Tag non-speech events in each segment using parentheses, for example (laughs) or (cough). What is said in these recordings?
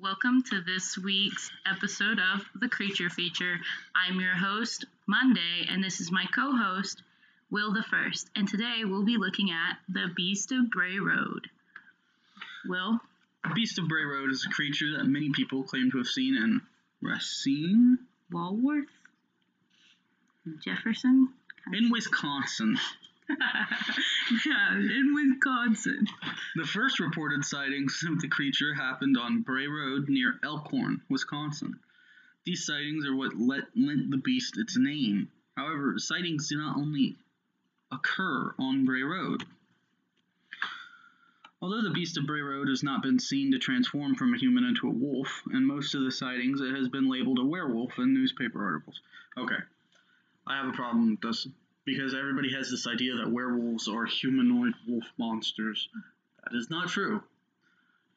Welcome to this week's episode of The Creature Feature. I'm your host, Monday, and this is my co host, Will the First. And today we'll be looking at The Beast of Bray Road. Will? The Beast of Bray Road is a creature that many people claim to have seen in Racine, Walworth? Jefferson? in Wisconsin. (laughs) yeah, in Wisconsin. The first reported sightings of the creature happened on Bray Road near Elkhorn, Wisconsin. These sightings are what let, lent the beast its name. However, sightings do not only occur on Bray Road. Although the beast of Bray Road has not been seen to transform from a human into a wolf, in most of the sightings it has been labeled a werewolf in newspaper articles. Okay, I have a problem with this because everybody has this idea that werewolves are humanoid wolf monsters. That is not true.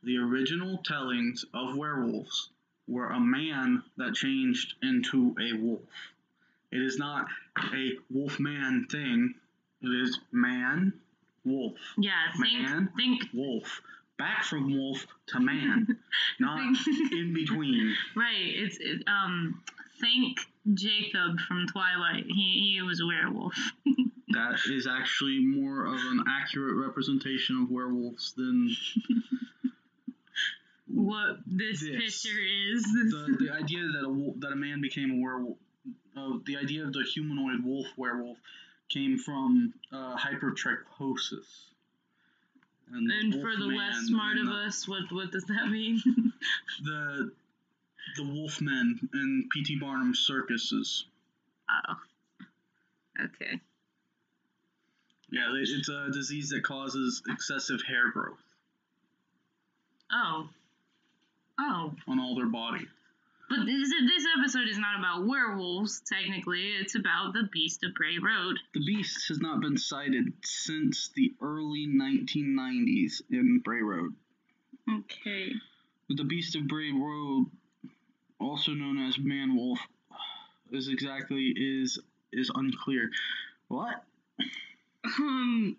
The original tellings of werewolves were a man that changed into a wolf. It is not a wolf man thing. It is man, wolf, Yeah, think, Man. think, wolf. Back from wolf to man, (laughs) not in between. right, it's, it, um, think Jacob from Twilight. He, he was a werewolf. (laughs) That is actually more of an accurate representation of werewolves than what this, This. picture is. the, (laughs) the idea that a wolf, that a man became a werewolf. Uh, the idea of the humanoid wolf werewolf came from uh, hypertrichosis. And, and for the less smart of us, what what does that mean? (laughs) the the wolfmen and P.T. Barnum's circuses. oh. Okay. Yeah, it's a disease that causes excessive hair growth Oh. Oh. on all their body. But this, this episode is not about werewolves, technically. It's about the Beast of Bray Road. The beast has not been sighted since the early 1990s in Bray Road. Okay. The beast of Bray Road, also known as man wolf, is exactly is is unclear. What? Um.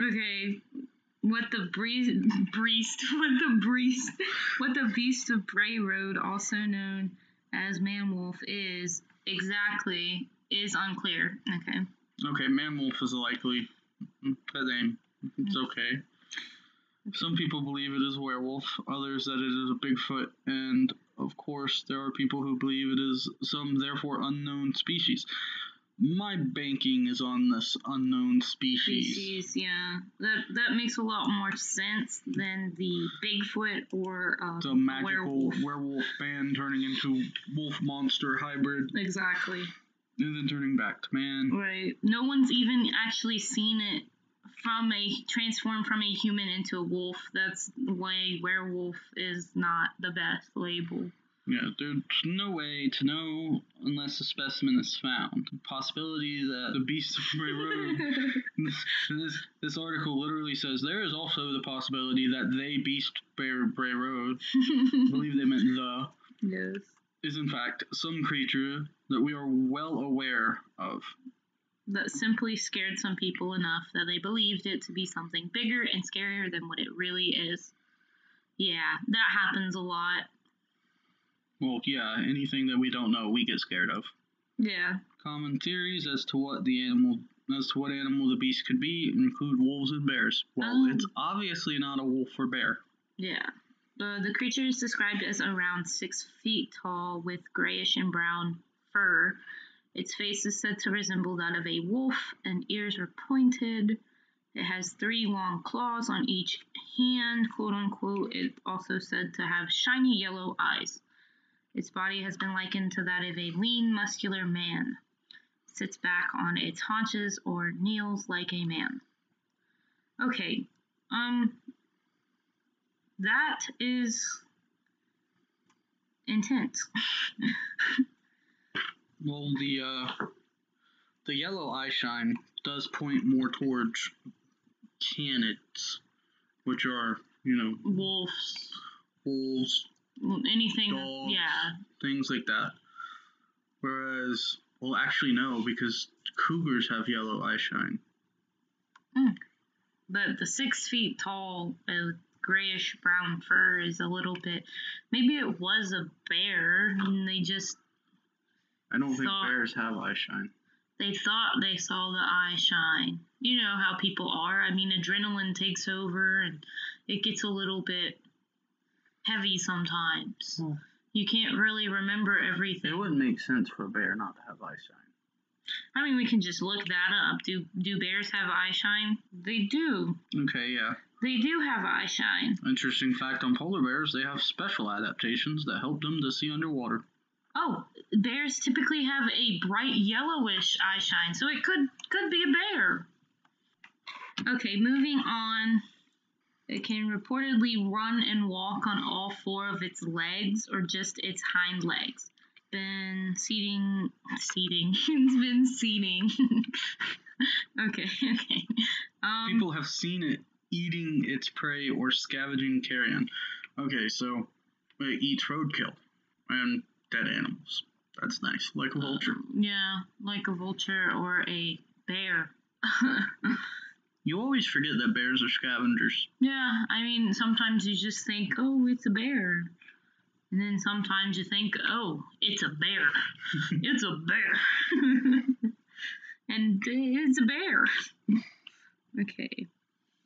Okay. What the breeze, breast, (laughs) what the breast, what the Beast of Bray Road, also known as Man Wolf, is exactly is unclear. Okay. Okay, man wolf is a likely pet name. It's okay. Some people believe it is werewolf, others that it is a Bigfoot, and of course there are people who believe it is some therefore unknown species. My banking is on this unknown species. Species, yeah. That that makes a lot more sense than the Bigfoot or um, The magical werewolf. werewolf man turning into wolf monster hybrid Exactly. and then turning back to man. Right. No one's even actually seen it from a transform from a human into a wolf. That's why werewolf is not the best label. Yeah, there's no way to know unless a specimen is found. The possibility that the beast of Bray Road (laughs) this, this, this article literally says there is also the possibility that they beast Bray, Bray Road, I believe they meant the, yes. is in fact some creature that we are well aware of. That simply scared some people enough that they believed it to be something bigger and scarier than what it really is. Yeah, that happens a lot. Well, yeah, anything that we don't know, we get scared of. Yeah. Common theories as to what the animal as to what animal the beast could be include wolves and bears. Well, Oh. it's obviously not a wolf or bear. Yeah. The, the creature is described as around six feet tall with grayish and brown fur. Its face is said to resemble that of a wolf, and ears are pointed. It has three long claws on each hand, quote unquote. It also said to have shiny yellow eyes. Its body has been likened to that of a lean, muscular man. Sits back on its haunches or kneels like a man. Okay, um, that is intense. (laughs) Well, the uh, the yellow eye shine does point more towards canids, which are you know Wolves, wolves, anything, Dogs. yeah. things like that. Whereas, well, actually no, because cougars have yellow eye shine. But the six feet tall uh, grayish brown fur is a little bit. Maybe it was a bear and they just I don't think Thought- bears have eye shine. they thought they saw the eye shine. You know how people are. I mean, adrenaline takes over and it gets a little bit heavy sometimes. Well- You can't really remember everything. It wouldn't make sense for a bear not to have eye shine. I mean, we can just look that up. Do do bears have eye shine? They do. Okay, yeah. They do have eye shine. Interesting fact on polar bears, they have special adaptations that help them to see underwater. Oh, bears typically have a bright yellowish eye shine, so it could could be a bear. Okay, moving on. It can reportedly run and walk on all four of its legs or just its hind legs. Been seating, seating. (laughs) it's been seating. (laughs) okay, okay. Um, People have seen it eating its prey or scavenging carrion. Okay, so it eats roadkill and dead animals. That's nice, like a uh, vulture. Yeah, like a vulture or a bear. (laughs) You always forget that bears are scavengers. Yeah, I mean, sometimes you just think, oh, it's a bear. And then sometimes you think, oh, it's a bear. (laughs) it's a bear. (laughs) and it's a bear. okay.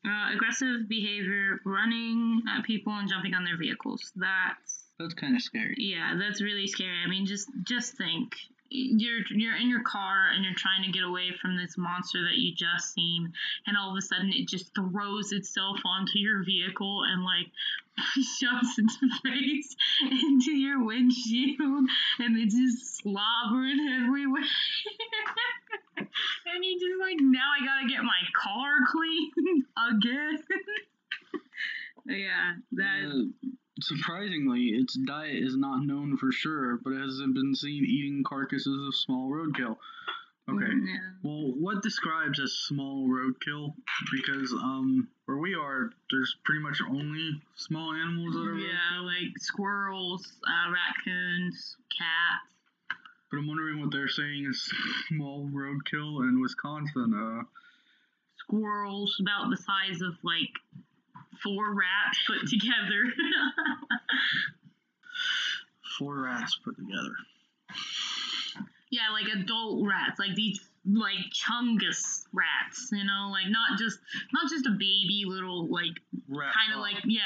Uh, aggressive behavior, running at people and jumping on their vehicles. That's That's kind of scary. yeah, that's really scary. I mean, just just think you're you're in your car and you're trying to get away from this monster that you just seen, and all of a sudden it just throws itself onto your vehicle and like (laughs) shoves its face (laughs) into your windshield, and it's just slobbering everywhere. (laughs) (laughs) and you just like now I gotta get my car (laughs) cleaned again. (laughs) yeah, that. Uh, surprisingly, its diet is not known for sure, but it has been seen eating carcasses of small roadkill. Okay. Yeah. Well, what describes as small roadkill? Because um, where we are, there's pretty much only small animals that are. Yeah, like squirrels, uh, raccoons, cats. But I'm wondering what they're saying is small roadkill in Wisconsin. Uh, Squirrels about the size of like four rats put together. (laughs) four rats put together. yeah, like adult rats, like these like chungus rats, you know, like not just not just a baby little like kind of like yeah,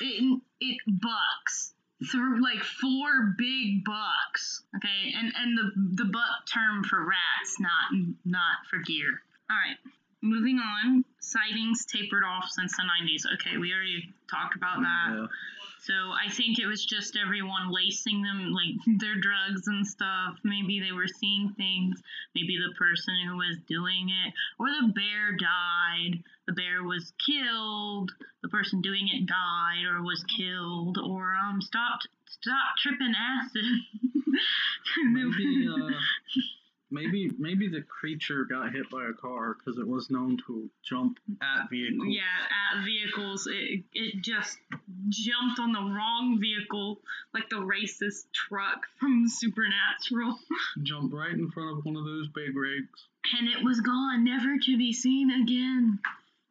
it it bucks through like four big bucks. Okay, and and the the buck term for rats, not not for deer. All right, moving on. Sightings tapered off since the 90s. Okay, we already talked about that. Yeah. So I think it was just everyone lacing them like their drugs and stuff. Maybe they were seeing things. Maybe the person who was doing it, or the bear died. The bear was killed. The person doing it died or was killed, or um stopped tripping acid. (laughs) Maybe, uh, maybe, maybe the creature got hit by a car because it was known to jump at vehicles. Yeah, at vehicles, it, it just jumped on the wrong vehicle, like the racist truck from Supernatural. (laughs) Jumped right in front of one of those big rigs. and it was gone, never to be seen again.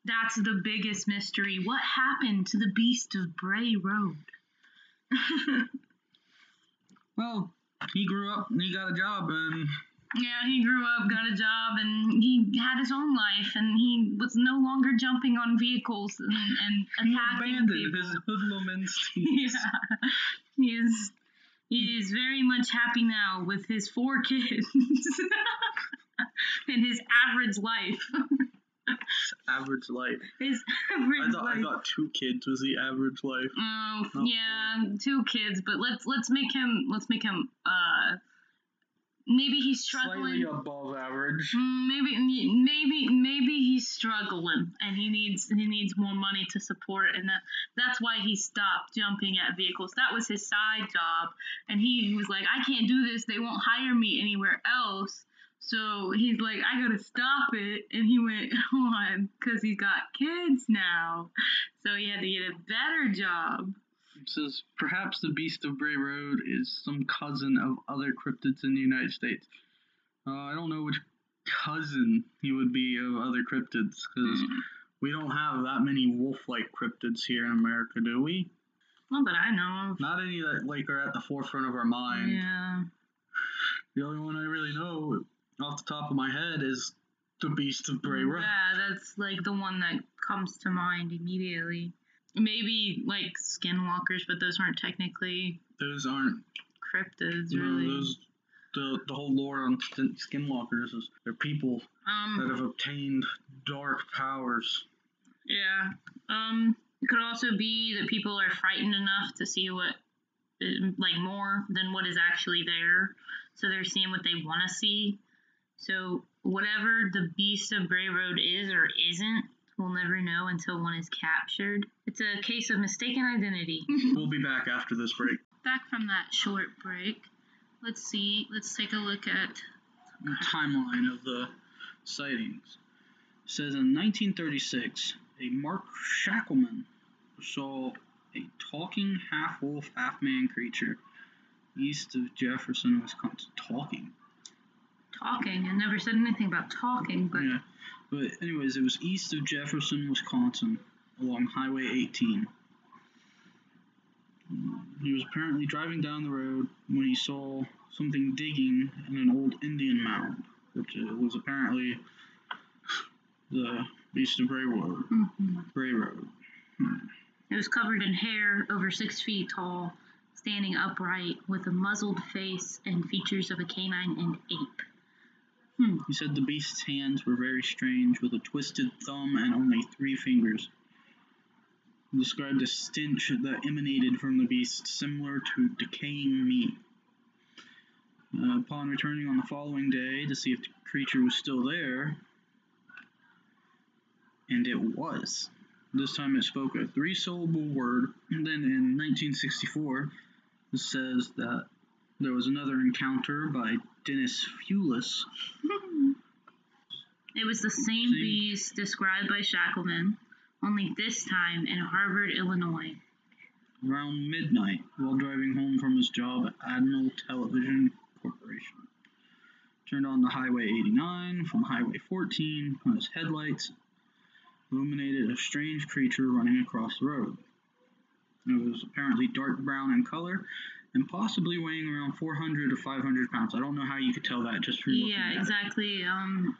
That's the biggest mystery. What happened to the beast of Bray Road? (laughs) Well, he grew up and he got a job and yeah, he grew up, got a job, and he had his own life, and he was no longer jumping on vehicles and, and (laughs) he attacking abandoned people. his (laughs) hoodlum instincts. (laughs) Yeah, he is. He is very much happy now with his four kids and his average life. His Average life. His I thought life. I thought two kids was the average life. Oh yeah, two kids, but let's let's make him let's make him uh maybe he's struggling. Slightly above average. Mm, Maybe maybe maybe he's struggling and he needs he needs more money to support and that that's why he stopped jumping at vehicles. That was his side job and he was like I can't do this. They won't hire me anywhere else. So he's like I got to stop it and he went (laughs) on cuz he's got kids now. So he had to get a better job. Says perhaps the beast of Bray Road is some cousin of other cryptids in the United States. Uh, I don't know which cousin he would be of other cryptids because We don't have that many wolf-like cryptids here in America, do we? Not that I know of. Not any that like are at the forefront of our mind. Yeah. The only one I really know off the top of my head is the Beast of Bray Road. Yeah, that's like the one that comes to mind immediately. Maybe like skinwalkers, but those aren't technically Those aren't cryptids, really. those the the whole lore on skin- skinwalkers is they're people that Um, have obtained dark powers. yeah. Um, it could also be that people are frightened enough to see what, like more than what is actually there, so they're seeing what they want to see. So whatever the Beast of Bray Road is or isn't, we'll never know until one is captured. It's a case of mistaken identity. (laughs) We'll be back after this break. back from that short break, let's see. Let's take a look at. The timeline of the sightings It says in 1936, a Mark Schackelman saw a talking half wolf, half man creature east of Jefferson, Wisconsin. Talking. Talking. I never said anything about talking, but Yeah. But anyways, it was east of Jefferson, Wisconsin, along Highway 18. He was apparently driving down the road when he saw something digging in an old Indian mound, which uh, was apparently the Beast of Bray Road. Mhm. Bray Road. it was covered in hair, over six feet tall, standing upright, with a muzzled face and features of a canine and ape. He said the beast's hands were very strange, with a twisted thumb and only three fingers. He described a stench that emanated from the beast, similar to decaying meat. Uh, upon returning on the following day to see if the creature was still there, and it was. This time it spoke a three syllable word, and then in 1964, it says that there was another encounter by Dennis Fewless (laughs) It was the same See? beast described by Schackelman, only this time in Harvard, Illinois. around midnight while driving home from his job at Admiral Television Corporation. Turned on the Highway 89 from Highway 14 when his headlights illuminated a strange creature running across the road. It was apparently dark brown in color and possibly weighing around 400 to 500 pounds. I don't know how you could tell that just from looking Yeah, at it. exactly. Um,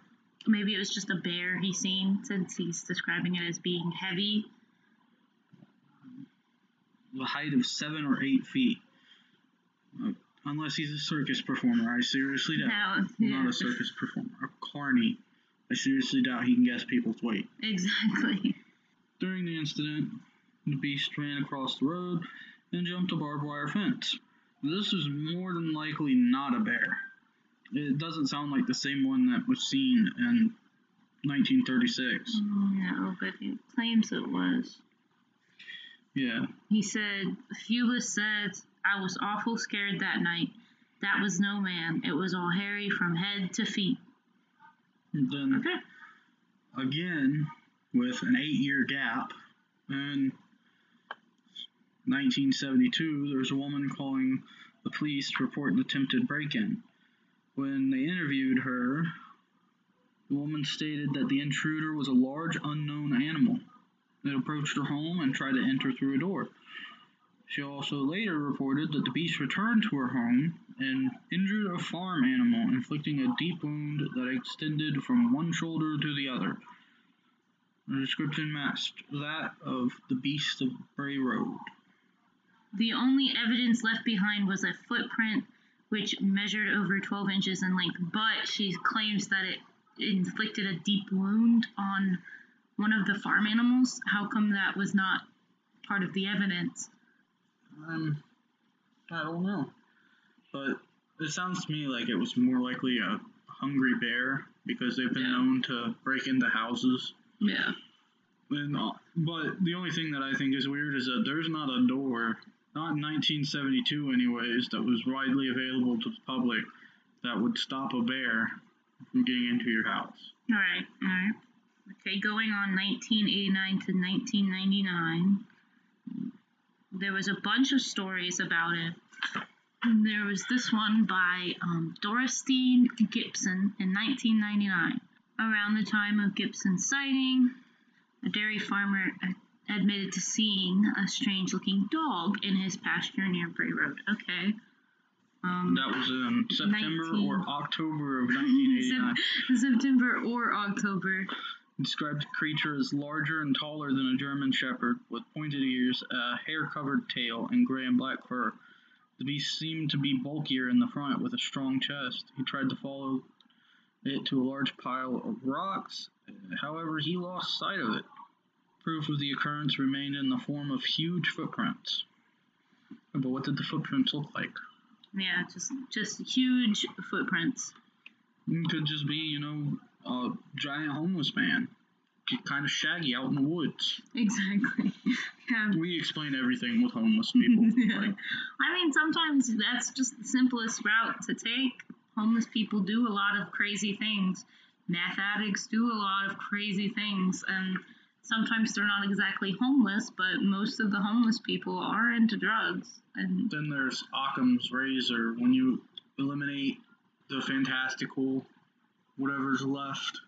maybe it was just a bear he's seen, since he's describing it as being heavy. the height of seven or eight feet. Uh, unless he's a circus performer, I seriously doubt. Now, Not a circus performer, a carny. I seriously doubt he can guess people's weight. exactly. During the incident, the beast ran across the road and jumped a barbed wire fence. This is more than likely not a bear. It doesn't sound like the same one that was seen in 1936. No, mm, but he claims it was. Yeah, He said, Fewless said, I was awful scared that night. That was no man. It was all hairy from head to feet. and then Okay. again with an eight year gap. In 1972, there was a woman calling the police to report an attempted break in. When they interviewed her, the woman stated that the intruder was a large unknown animal that approached her home and tried to enter through a door. She also later reported that the beast returned to her home and injured a farm animal, inflicting a deep wound that extended from one shoulder to the other. The description matched that of the beast of Bray Road. The only evidence left behind was a footprint which measured over 12 inches in length, but she claims that it inflicted a deep wound on one of the farm animals. How come that was not part of the evidence? Um, I don't know. But it sounds to me like it was more likely a hungry bear because they've been Yeah. known to break into houses. Yeah. And, uh, but the only thing that I think is weird is that there's not a door, not in 1972 anyways, that was widely available to the public that would stop a bear from getting into your house. All right, all right. Okay, going on 1989 to 1999, there was a bunch of stories about it. And there was this one by um, Dorothy Gibson in 1999. Around the time of Gibson's sighting, A dairy farmer admitted to seeing a strange looking dog in his pasture near Bray Road. Okay. Um, That was in September 19. or October of (laughs) 1989. September or October. described the creature as larger and taller than a German Shepherd, with pointed ears, a hair-covered tail, and gray and black fur. The beast seemed to be bulkier in the front, with a strong chest. He tried to follow it to a large pile of rocks, however, he lost sight of it. Proof of the occurrence remained in the form of huge footprints. But what did the footprints look like? Yeah, just just huge footprints. It could just be, you know, a giant homeless man. Kind of shaggy out in the woods. Exactly. (laughs) yeah. We explain everything with homeless people. (laughs) Yeah. Like, I mean, sometimes that's just the simplest route to take. Homeless people do a lot of crazy things. Math addicts do a lot of crazy things, and sometimes they're not exactly homeless, but most of the homeless people are into drugs. And then there's Occam's razor. When you eliminate the fantastical, whatever's left.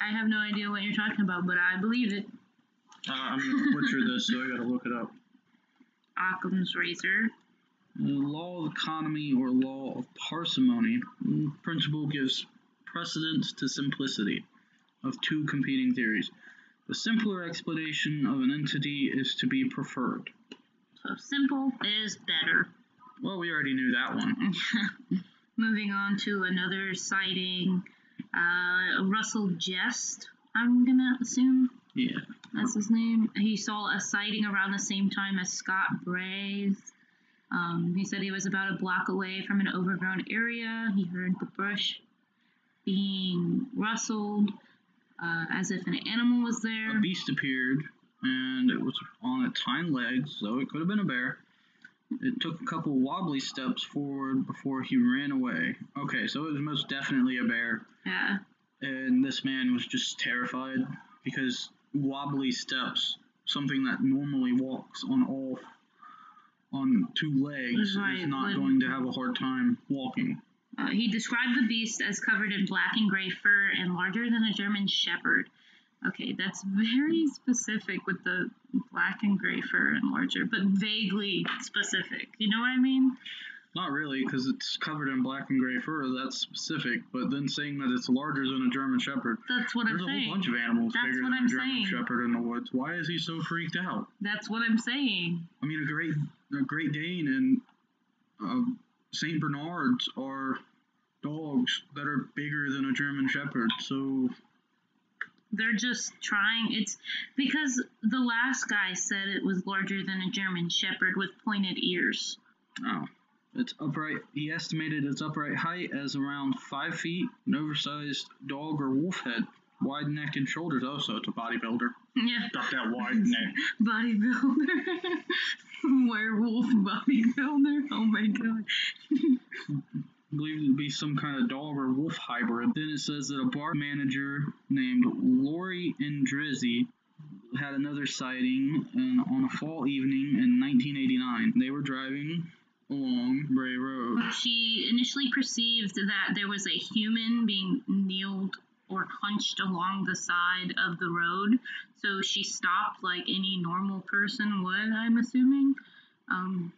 I have no idea what you're talking about, but I believe it. Uh, I'm gonna butcher this, so I gotta look it up. (laughs) Occam's razor. The law of economy or law of parsimony mm, principle gives precedence to simplicity of two competing theories. The simpler explanation of an entity is to be preferred. So simple is better. Well, we already knew that one. (laughs) Moving on to another sighting. Uh, Russell Jest, I'm gonna assume Yeah. that's his name. He saw a sighting around the same time as Scott Bray's. Um, he said he was about a block away from an overgrown area. He heard the brush being rustled uh, as if an animal was there. A beast appeared, and it was on its hind legs, so it could have been a bear. It took a couple wobbly steps forward before he ran away. Okay, so it was most definitely a bear, Yeah. and this man was just terrified because wobbly steps, something that normally walks on all on two legs, Right, is not going to have a hard time walking. Uh, he described the beast as covered in black and gray fur and larger than a German shepherd. Okay, that's very specific with the black and gray fur and larger, but vaguely specific. You know what I mean? Not really, because it's covered in black and gray fur. That's specific. But then saying that it's larger than a German Shepherd. That's what I'm saying. There's a whole bunch of animals That's bigger than I'm a German saying. Shepherd in the woods. Why is he so freaked out? That's what I'm saying. I mean, a great, a Great Dane and um, Saint Bernards are dogs that are bigger than a German Shepherd. So They're just trying. It's because the last guy said it was larger than a German shepherd with pointed ears. Oh. Its upright. He estimated its upright height as around five feet, an oversized dog or wolf head, wide neck and shoulders. Oh, also, it's a bodybuilder. (laughs) Yeah. Got that wide neck. (laughs) Bodybuilder. (laughs) (laughs) Werewolf bodybuilder. Oh my god. believed it to be some kind of dog or wolf hybrid. Then it says that a bar manager named Lori Endrizzi had another sighting uh, on a fall evening in 1989. They were driving along Bray Road. She initially perceived that there was a human being kneeled or hunched along the side of the road. So she stopped like any normal person would, I'm assuming. Um,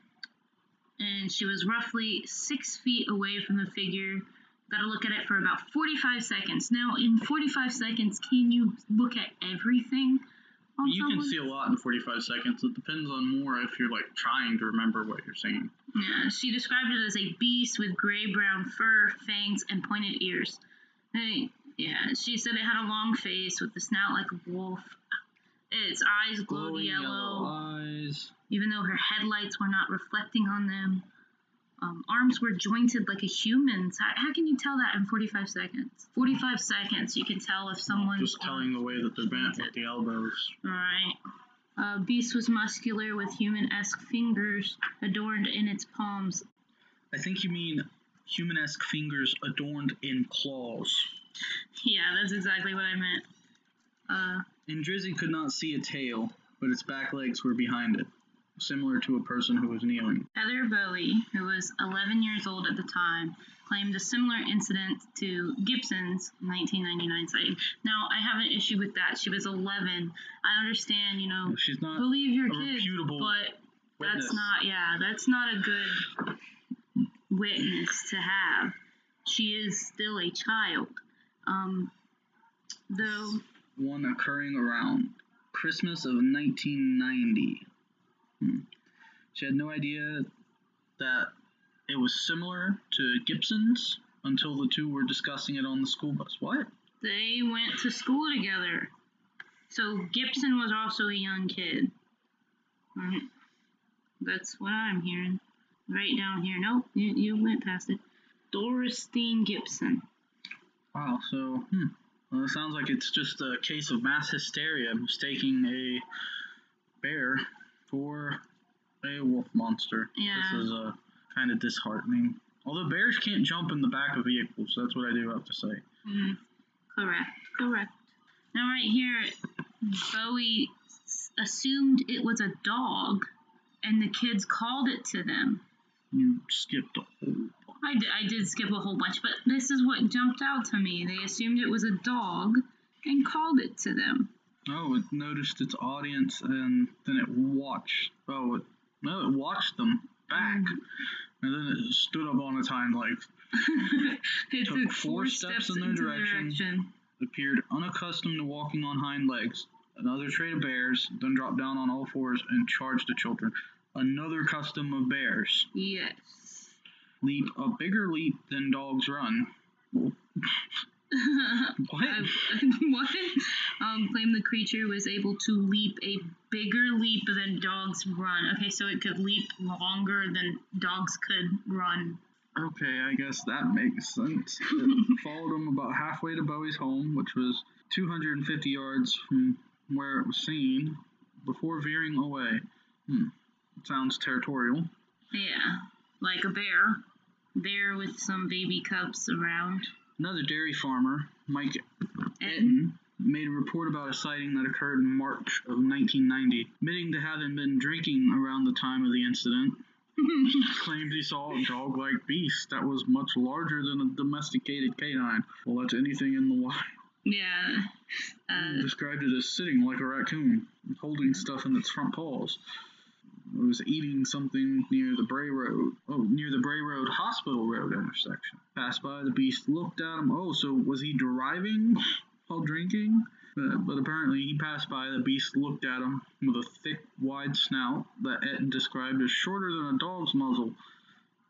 and she was roughly six feet away from the figure. Got to look at it for about 45 seconds. Now, in 45 seconds, can you look at everything? You can see a lot in 45 seconds. It depends on more if you're like trying to remember what you're seeing. Yeah, she described it as a beast with gray brown fur, fangs, and pointed ears. Hey, yeah, she said it had a long face with a snout like a wolf. Its eyes glowed Glowing yellow, eyes. even though her headlights were not reflecting on them. Um, arms were jointed like a human's. How, how can you tell that in 45 seconds? 45 seconds, you can tell if someone's Just telling the way that they're bent with the elbows. Alright. Uh, beast was muscular with human-esque fingers adorned in its palms. I think you mean human-esque fingers adorned in claws. Yeah, that's exactly what I meant. Uh, Endrizzi could not see a tail, but its back legs were behind it. similar to a person who was kneeling. Heather Bowie, who was 11 years old at the time, claimed a similar incident to Gibson's 1999 sighting. Now, I have an issue with that. She was 11. I understand, you know, She's not believe your kids, but witness. that's not, yeah, that's not a good witness to have. She is still a child. Um, though, one occurring around Christmas of 1990. Hmm. She had no idea that it was similar to Gibson's until the two were discussing it on the school bus. What? they went to school together. So Gibson was also a young kid. Right. That's what I'm hearing. Right down here. Nope, you, you went past it. Dorothy Gibson. Wow, so, hmm. Well, it sounds like it's just a case of mass hysteria, mistaking a bear for a wolf monster. Yeah. This is uh, kind of disheartening. Although bears can't jump in the back of vehicles, that's what I do have to say. Mm, correct, correct. Now, right here, Bowie s- assumed it was a dog, and the kids called it to them. You skipped a whole I did, I did skip a whole bunch, but this is what jumped out to me. They assumed it was a dog and called it to them. Oh, it noticed its audience and then it watched. Oh, it, no, it watched them back. Mm. And then it stood up on its hind legs, (laughs) it Took four steps in their into direction. appeared unaccustomed to walking on hind legs, another trait of bears, then dropped down on all fours and charged the children. Another custom of bears. Yes. Leap a bigger leap than dogs run. (laughs) What? (laughs) What? Um, claimed the creature was able to leap a bigger leap than dogs run. Okay, so it could leap longer than dogs could run. Okay, I guess that makes sense. (laughs) It followed him about halfway to Bowie's home, which was 250 yards from where it was seen, before veering away. Hmm. Sounds territorial. Yeah, like a bear. Bear with some baby cubs around. Another dairy farmer, Mike Etten, made a report about a sighting that occurred in March of 1990, admitting to having been drinking around the time of the incident. (laughs) claims he saw a dog-like beast that was much larger than a domesticated canine. Well, that's anything in the wild. yeah, uh, described it as sitting like a raccoon, holding stuff in its front paws. Was eating something near the Bray Road, oh, near the Bray Road Hospital Road intersection. Passed by, the beast looked at him. Oh, so was he driving while drinking? Uh, but apparently, he passed by. The beast looked at him with a thick, wide snout that Etten described as shorter than a dog's muzzle.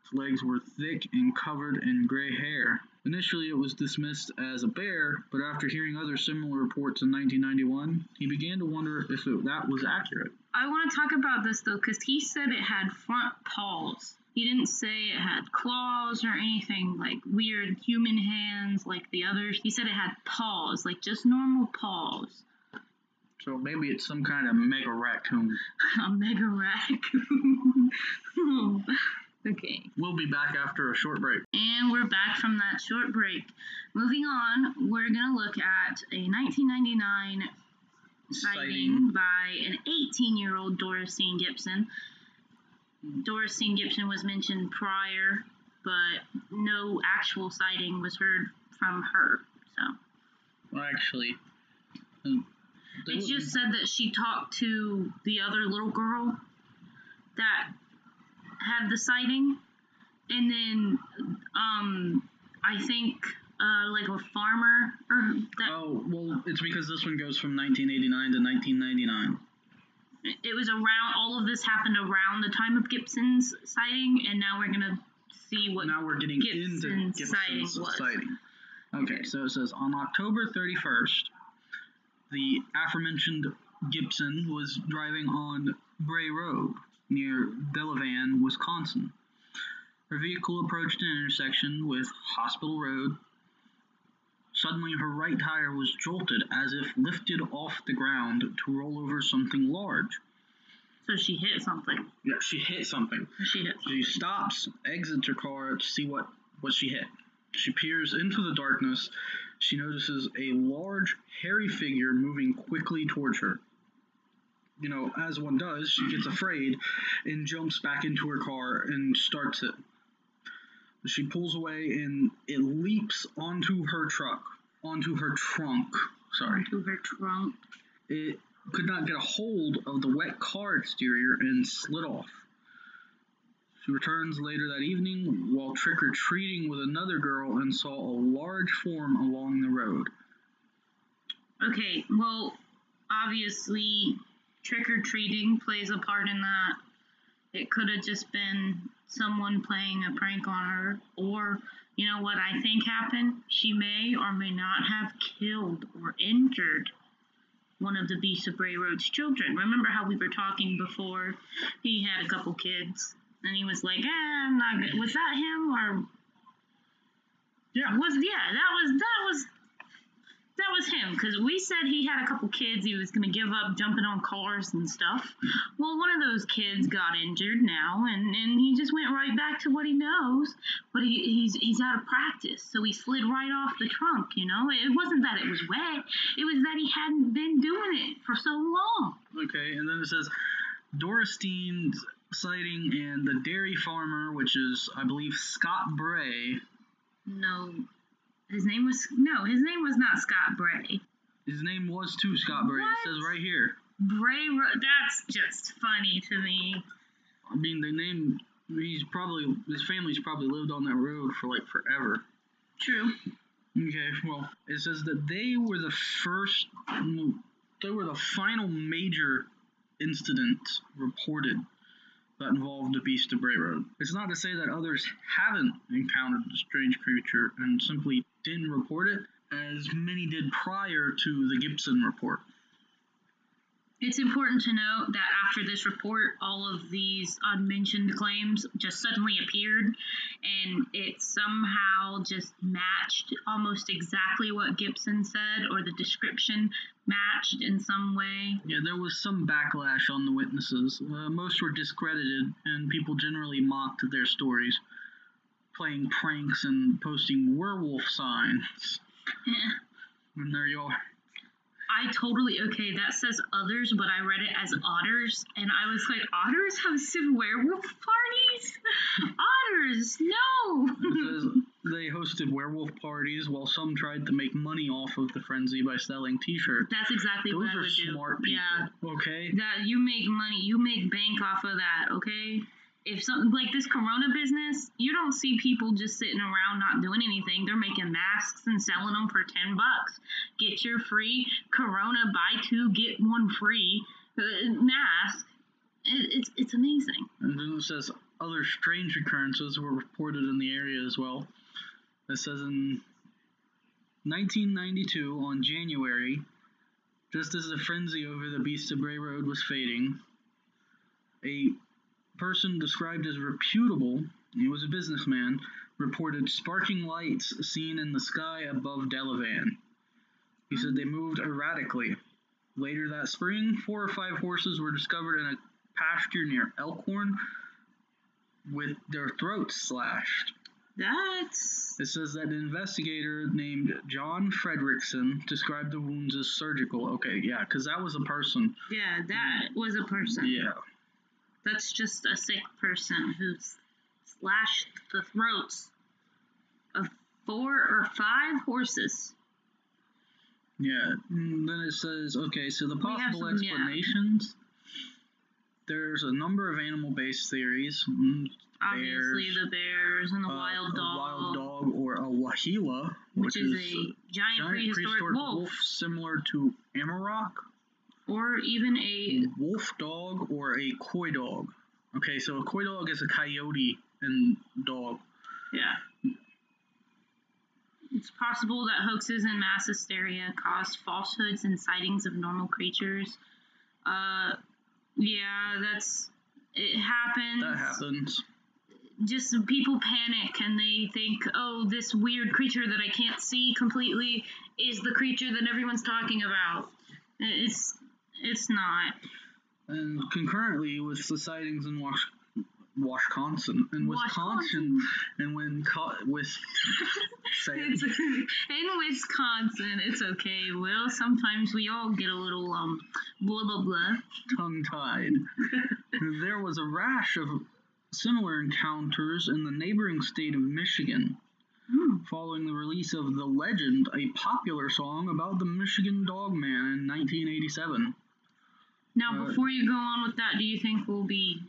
Its legs were thick and covered in gray hair. Initially, it was dismissed as a bear, but after hearing other similar reports in 1991, he began to wonder if it, that was accurate. I want to talk about this though, because he said it had front paws. He didn't say it had claws or anything like weird human hands like the others. He said it had paws, like just normal paws. So maybe it's some kind of mega raccoon. (laughs) A mega raccoon. (laughs) Okay. We'll be back after a short break. And we're back from that short break. Moving on, we're going to look at a 1999 sighting by an 18 year old Dorothy Gibson. Dorothy Gibson was mentioned prior, but no actual sighting was heard from her. So Well, actually, um, it just said that she talked to the other little girl that had the sighting, and then um, I think uh, like a farmer or that Oh, well, it's because this one goes from 1989 to 1999. it was around all of this happened around the time of Gibson's sighting, and now we're gonna see what now we're getting into Gibson's Gibson's sighting was. sighting. Okay, so it says on October 31st, the aforementioned Gibson was driving on Bray Road near Delavan, Wisconsin. Her vehicle approached an intersection with Hospital Road. Suddenly, her right tire was jolted as if lifted off the ground to roll over something large. So she hit something. Yeah, she hit something. She hit. She stops, exits her car to see what, what she hit. She peers into the darkness. She notices a large, hairy figure moving quickly towards her. you know, as one does, she gets afraid and jumps back into her car and starts it. She pulls away and it leaps onto her truck, onto her trunk. Sorry. Onto her trunk. It could not get a hold of the wet car exterior and slid off. She returns later that evening while trick or treating with another girl and saw a large form along the road. Okay, well, obviously, trick or treating plays a part in that. It could have just been someone playing a prank on her, or you know what I think happened? She may or may not have killed or injured one of the Beast of Bray Road's children. Remember how we were talking before? He had a couple kids, and he was like, eh, I'm not good. Was that him or Yeah. was yeah, that was that was that was him because we said he had a couple kids he was going to give up jumping on cars and stuff. Well, one of those kids got injured now, and, and he just went right back to what he knows. But he, he's he's out of practice, so he slid right off the trunk. You know, it wasn't that it was wet; it was that he hadn't been doing it for so long. Okay, and then it says Dorstein's sighting and the dairy farmer, which is, I believe, Scott Bray. No, his name was no, his name was not Scott Bray. His name was too Scott Bray. It says right here. Bray, Ro- that's just funny to me. I mean, the name. He's probably his family's probably lived on that road for like forever. True. Okay, well, it says that they were the first, mm, they were the final major incident reported that involved the Beast of Bray Road. It's not to say that others haven't encountered the strange creature and simply didn't report it, as many did prior to the Gibson report. It's important to note that after this report, all of these unmentioned claims just suddenly appeared, and it somehow just matched almost exactly what Gibson said, or the description matched in some way. Yeah, there was some backlash on the witnesses. Uh, most were discredited, and people generally mocked their stories, playing pranks and posting werewolf signs. Eh. (laughs) And there you are. I totally okay. That says others, but I read it as otters, and I was like, otters have werewolf parties? (laughs) otters, no. Says they hosted werewolf parties while some tried to make money off of the frenzy by selling T-shirts. That's exactly Those what I are would do. smart people. Yeah, Okay. that you make money, you make bank off of that. Okay. If something like this Corona business, you don't see people just sitting around not doing anything. They're making masks and selling them for ten bucks. Get your free Corona buy two get one free uh, mask. It, it's it's amazing. And then it says other strange occurrences were reported in the area as well. It says in 1992, on January, just as the frenzy over the Beast of Bray Road was fading, a person described as reputable, he was a businessman, reported sparking lights seen in the sky above Delavan. He said they moved erratically. Later that spring, four or five horses were discovered in a pasture near Elkhorn with their throats slashed. That's It says that an investigator named John Fredrickson described the wounds as surgical. Okay, yeah, because that was a person. yeah, that was a person. Yeah. That's just a sick person who slashed the throats of four or five horses. Yeah. And then it says, okay, so the possible some- yeah. explanations. There's a number of animal based theories. Mm, Obviously, bears, the bears and the uh, wild dog, wild dog or a waheela, which, which, is, a giant, giant prehistoric, wolf, similar to Amarok, or even a wolf dog, or a coy dog. Okay, so a coy dog is a coyote and dog. yeah. It's possible that hoaxes and mass hysteria caused falsehoods and sightings of normal creatures. Uh, yeah, that's it happens. That happens. just people panic and they think, oh, this weird creature that I can't see completely is the creature that everyone's talking about. It's it's not. And concurrently with the sightings in Was- Wisconsin. In Wisconsin, and when caught with. (laughs) It's in Wisconsin. It's okay. Well, sometimes we all get a little um blah blah blah. tongue tied. (laughs) there was a rash of similar encounters in the neighboring state of Michigan. Hmm. Following the release of The Legend, a popular song about the Michigan Dog Man in 1987. Now, Uh, before you go on with that, do you think we'll be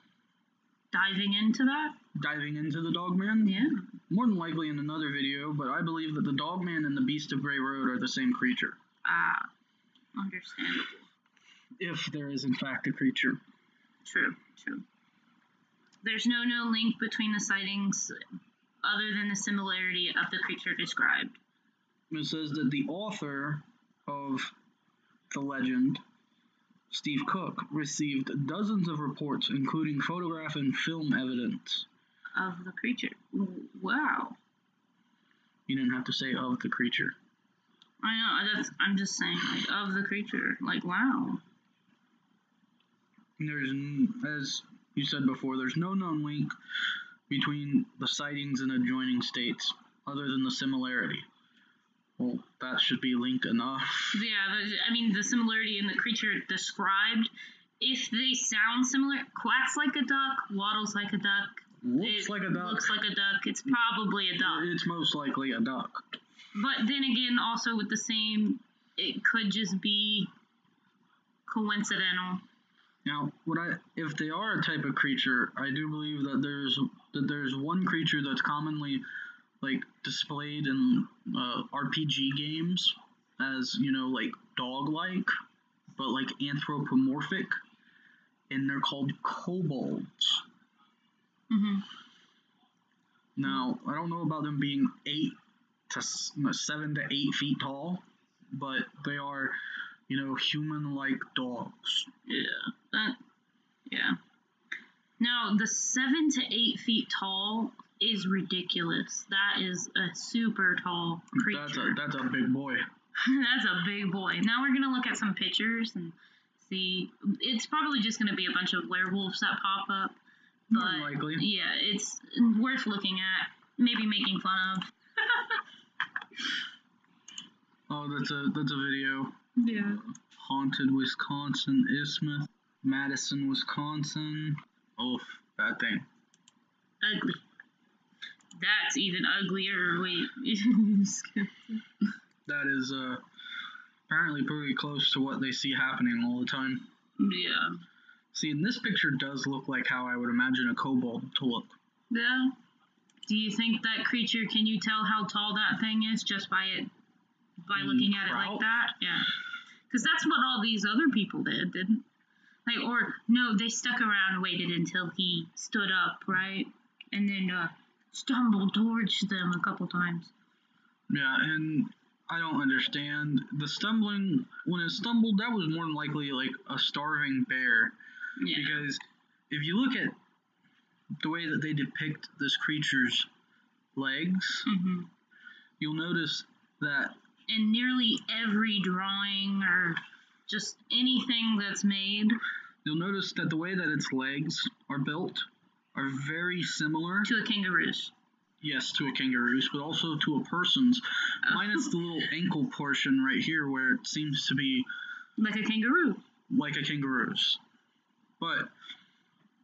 diving into that? Diving into the Dogman? Yeah. More than likely in another video, but I believe that the Dogman and the Beast of Bray Road are the same creature. Ah, understandable. If there is, in fact, a creature. True, true. There's no known link between the sightings other than the similarity of the creature described. It says that the author of the legend, Steve Cook, received dozens of reports, including photograph and film evidence. Of the creature. Wow. You didn't have to say of the creature. I know. That's. I'm just saying, like, of the creature. Like, wow. There's, as you said before, there's no known link between the sightings in adjoining states, other than the similarity. Well, that should be link enough. Yeah. I mean, the similarity in the creature described. If they sound similar, quacks like a duck, waddles like a duck. Looks it like a duck. Looks like a duck. It's probably a duck. It's most likely a duck. But then again, also with the same, it could just be coincidental. Now, what I if they are a type of creature, I do believe that there's that there's one creature that's commonly like displayed in uh, RPG games as you know like dog-like, but like anthropomorphic, and they're called kobolds. hmm Now, I don't know about them being eight to no, seven to eight feet tall, but they are, you know, human-like dogs. Yeah. That. Yeah. Now the seven to eight feet tall is ridiculous. That is a super tall creature. That's a that's a big boy. (laughs) That's a big boy. Now we're gonna look at some pictures and see. It's probably just gonna be a bunch of werewolves that pop up, but than likely. yeah, it's worth looking at. Maybe making fun of. (laughs) Oh, that's a that's a video. Yeah. Haunted Wisconsin Isthmus, Madison, Wisconsin. Oh, that thing. Ugly. That's even uglier. Wait. (laughs) That is uh apparently pretty close to what they see happening all the time. yeah. See, and this picture does look like how I would imagine a kobold to look. Yeah. Do you think that creature? Can you tell how tall that thing is just by it, by Mm, looking at it like that? Yeah. Because that's what all these other people did, didn't? Like, or no, they stuck around and waited until he stood up, right? And then uh, stumbled towards them a couple times. Yeah, and I don't understand the stumbling. When it stumbled, that was more than likely like a starving bear. Yeah. Because if you look at the way that they depict this creature's legs, hmm you'll notice that in nearly every drawing or just anything that's made you'll notice that the way that its legs are built are very similar, to a kangaroo's. yes, to a kangaroo's, but also to a person's, minus the little ankle portion right here where it seems to be Like a kangaroo. like a kangaroo's. But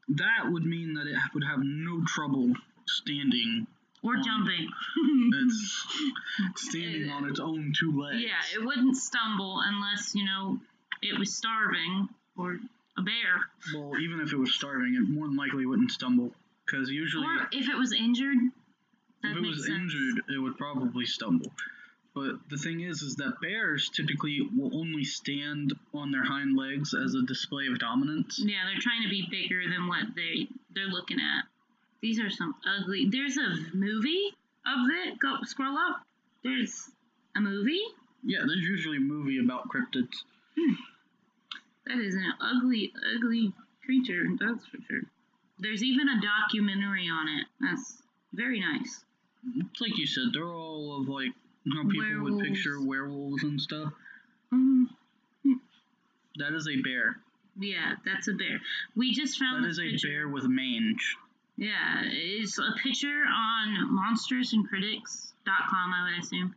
that would mean that it would have no trouble standing. Or Um, jumping. It's (laughs) standing on its own two legs. Yeah, it wouldn't stumble unless, you know, it was starving or a bear. Well, even if it was starving, it more than likely wouldn't stumble. Because usually, Or if it was injured. That if it was sense. injured, it would probably stumble. But the thing is, is that bears typically will only stand on their hind legs as a display of dominance. Yeah, they're trying to be bigger than what they they're looking at. These are some ugly. There's a movie of it. Go scroll up. There's a movie. Yeah, there's usually a movie about cryptids. Hmm. That is an ugly, ugly creature. That's for sure. There's even a documentary on it. That's very nice. It's like you said, they're all of like how people would picture werewolves and stuff. Mm, That is a bear. yeah, that's a bear. We just found that is a picture. bear with mange. Yeah, it's a picture on monstersandcritics.com, I would assume.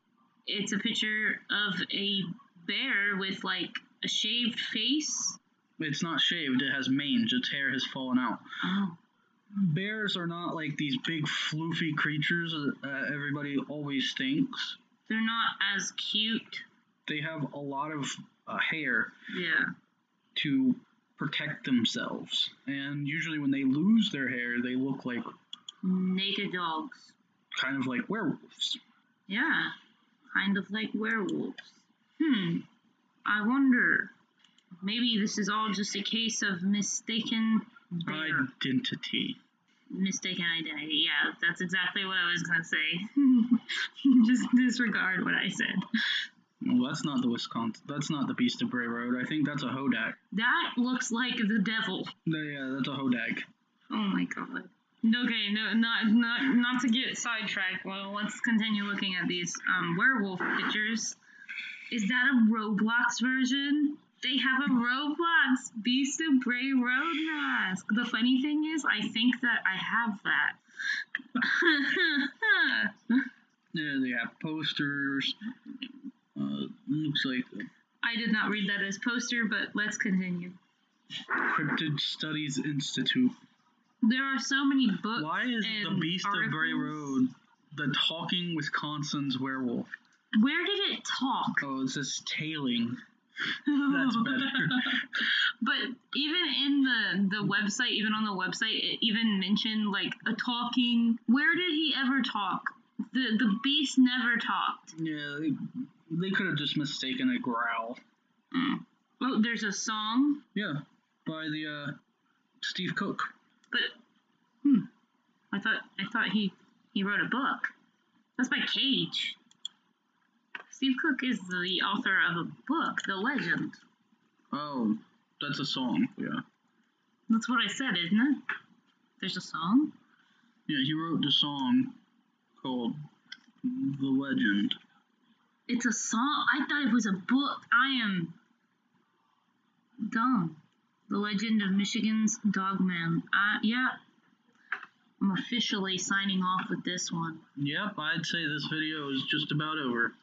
It's a picture of a bear with like a shaved face. It's not shaved, it has mange, its hair has fallen out. Oh. Bears are not like these big floofy creatures that everybody always thinks. They're not as cute. They have a lot of uh, hair Yeah. to protect themselves. And usually when they lose their hair, they look like Naked dogs. kind of like werewolves. Yeah. Kind of like werewolves. Hmm. I wonder. Maybe this is all just a case of mistaken bear. Identity. mistaken identity. Yeah, that's exactly what I was gonna say. (laughs) Just disregard what I said. Well, that's not the Wisconsin. That's not the Beast of Bray Road. I think that's a Hodag. That looks like the devil. No, yeah, that's a Hodag. Oh my god. Okay, no, not not not to get sidetracked. Well, let's continue looking at these um, werewolf pictures. Is that a Roblox version? They have a Roblox Beast of Bray Road mask. The funny thing is, I think that I have that. (laughs) Yeah, they have posters. Uh, looks like I did not read that as poster, but let's continue. Cryptid Studies Institute. There are so many books. Why is the Beast of Bray. Road the talking Wisconsin's werewolf? Where did it talk? Oh, it says tailing. That's better. (laughs) but even in the the website, even on the website, it even mentioned like a talking. Where did he ever talk? The the beast never talked. Yeah, they, they could have just mistaken a growl. Mm. Oh, there's a song, Yeah, by the uh, Steve Cook. but hmm, I thought I thought he he wrote a book. That's by Cage. Steve Cook is the author of a book, The Legend. Oh, that's a song. Yeah, That's what I said, isn't it? There's a song. yeah. He wrote the song called "The Legend." It's a song. I thought it was a book. I am dumb. The Legend of Michigan's Dogman. Uh, yeah. I'm officially signing off with this one. Yep, I'd say this video is just about over.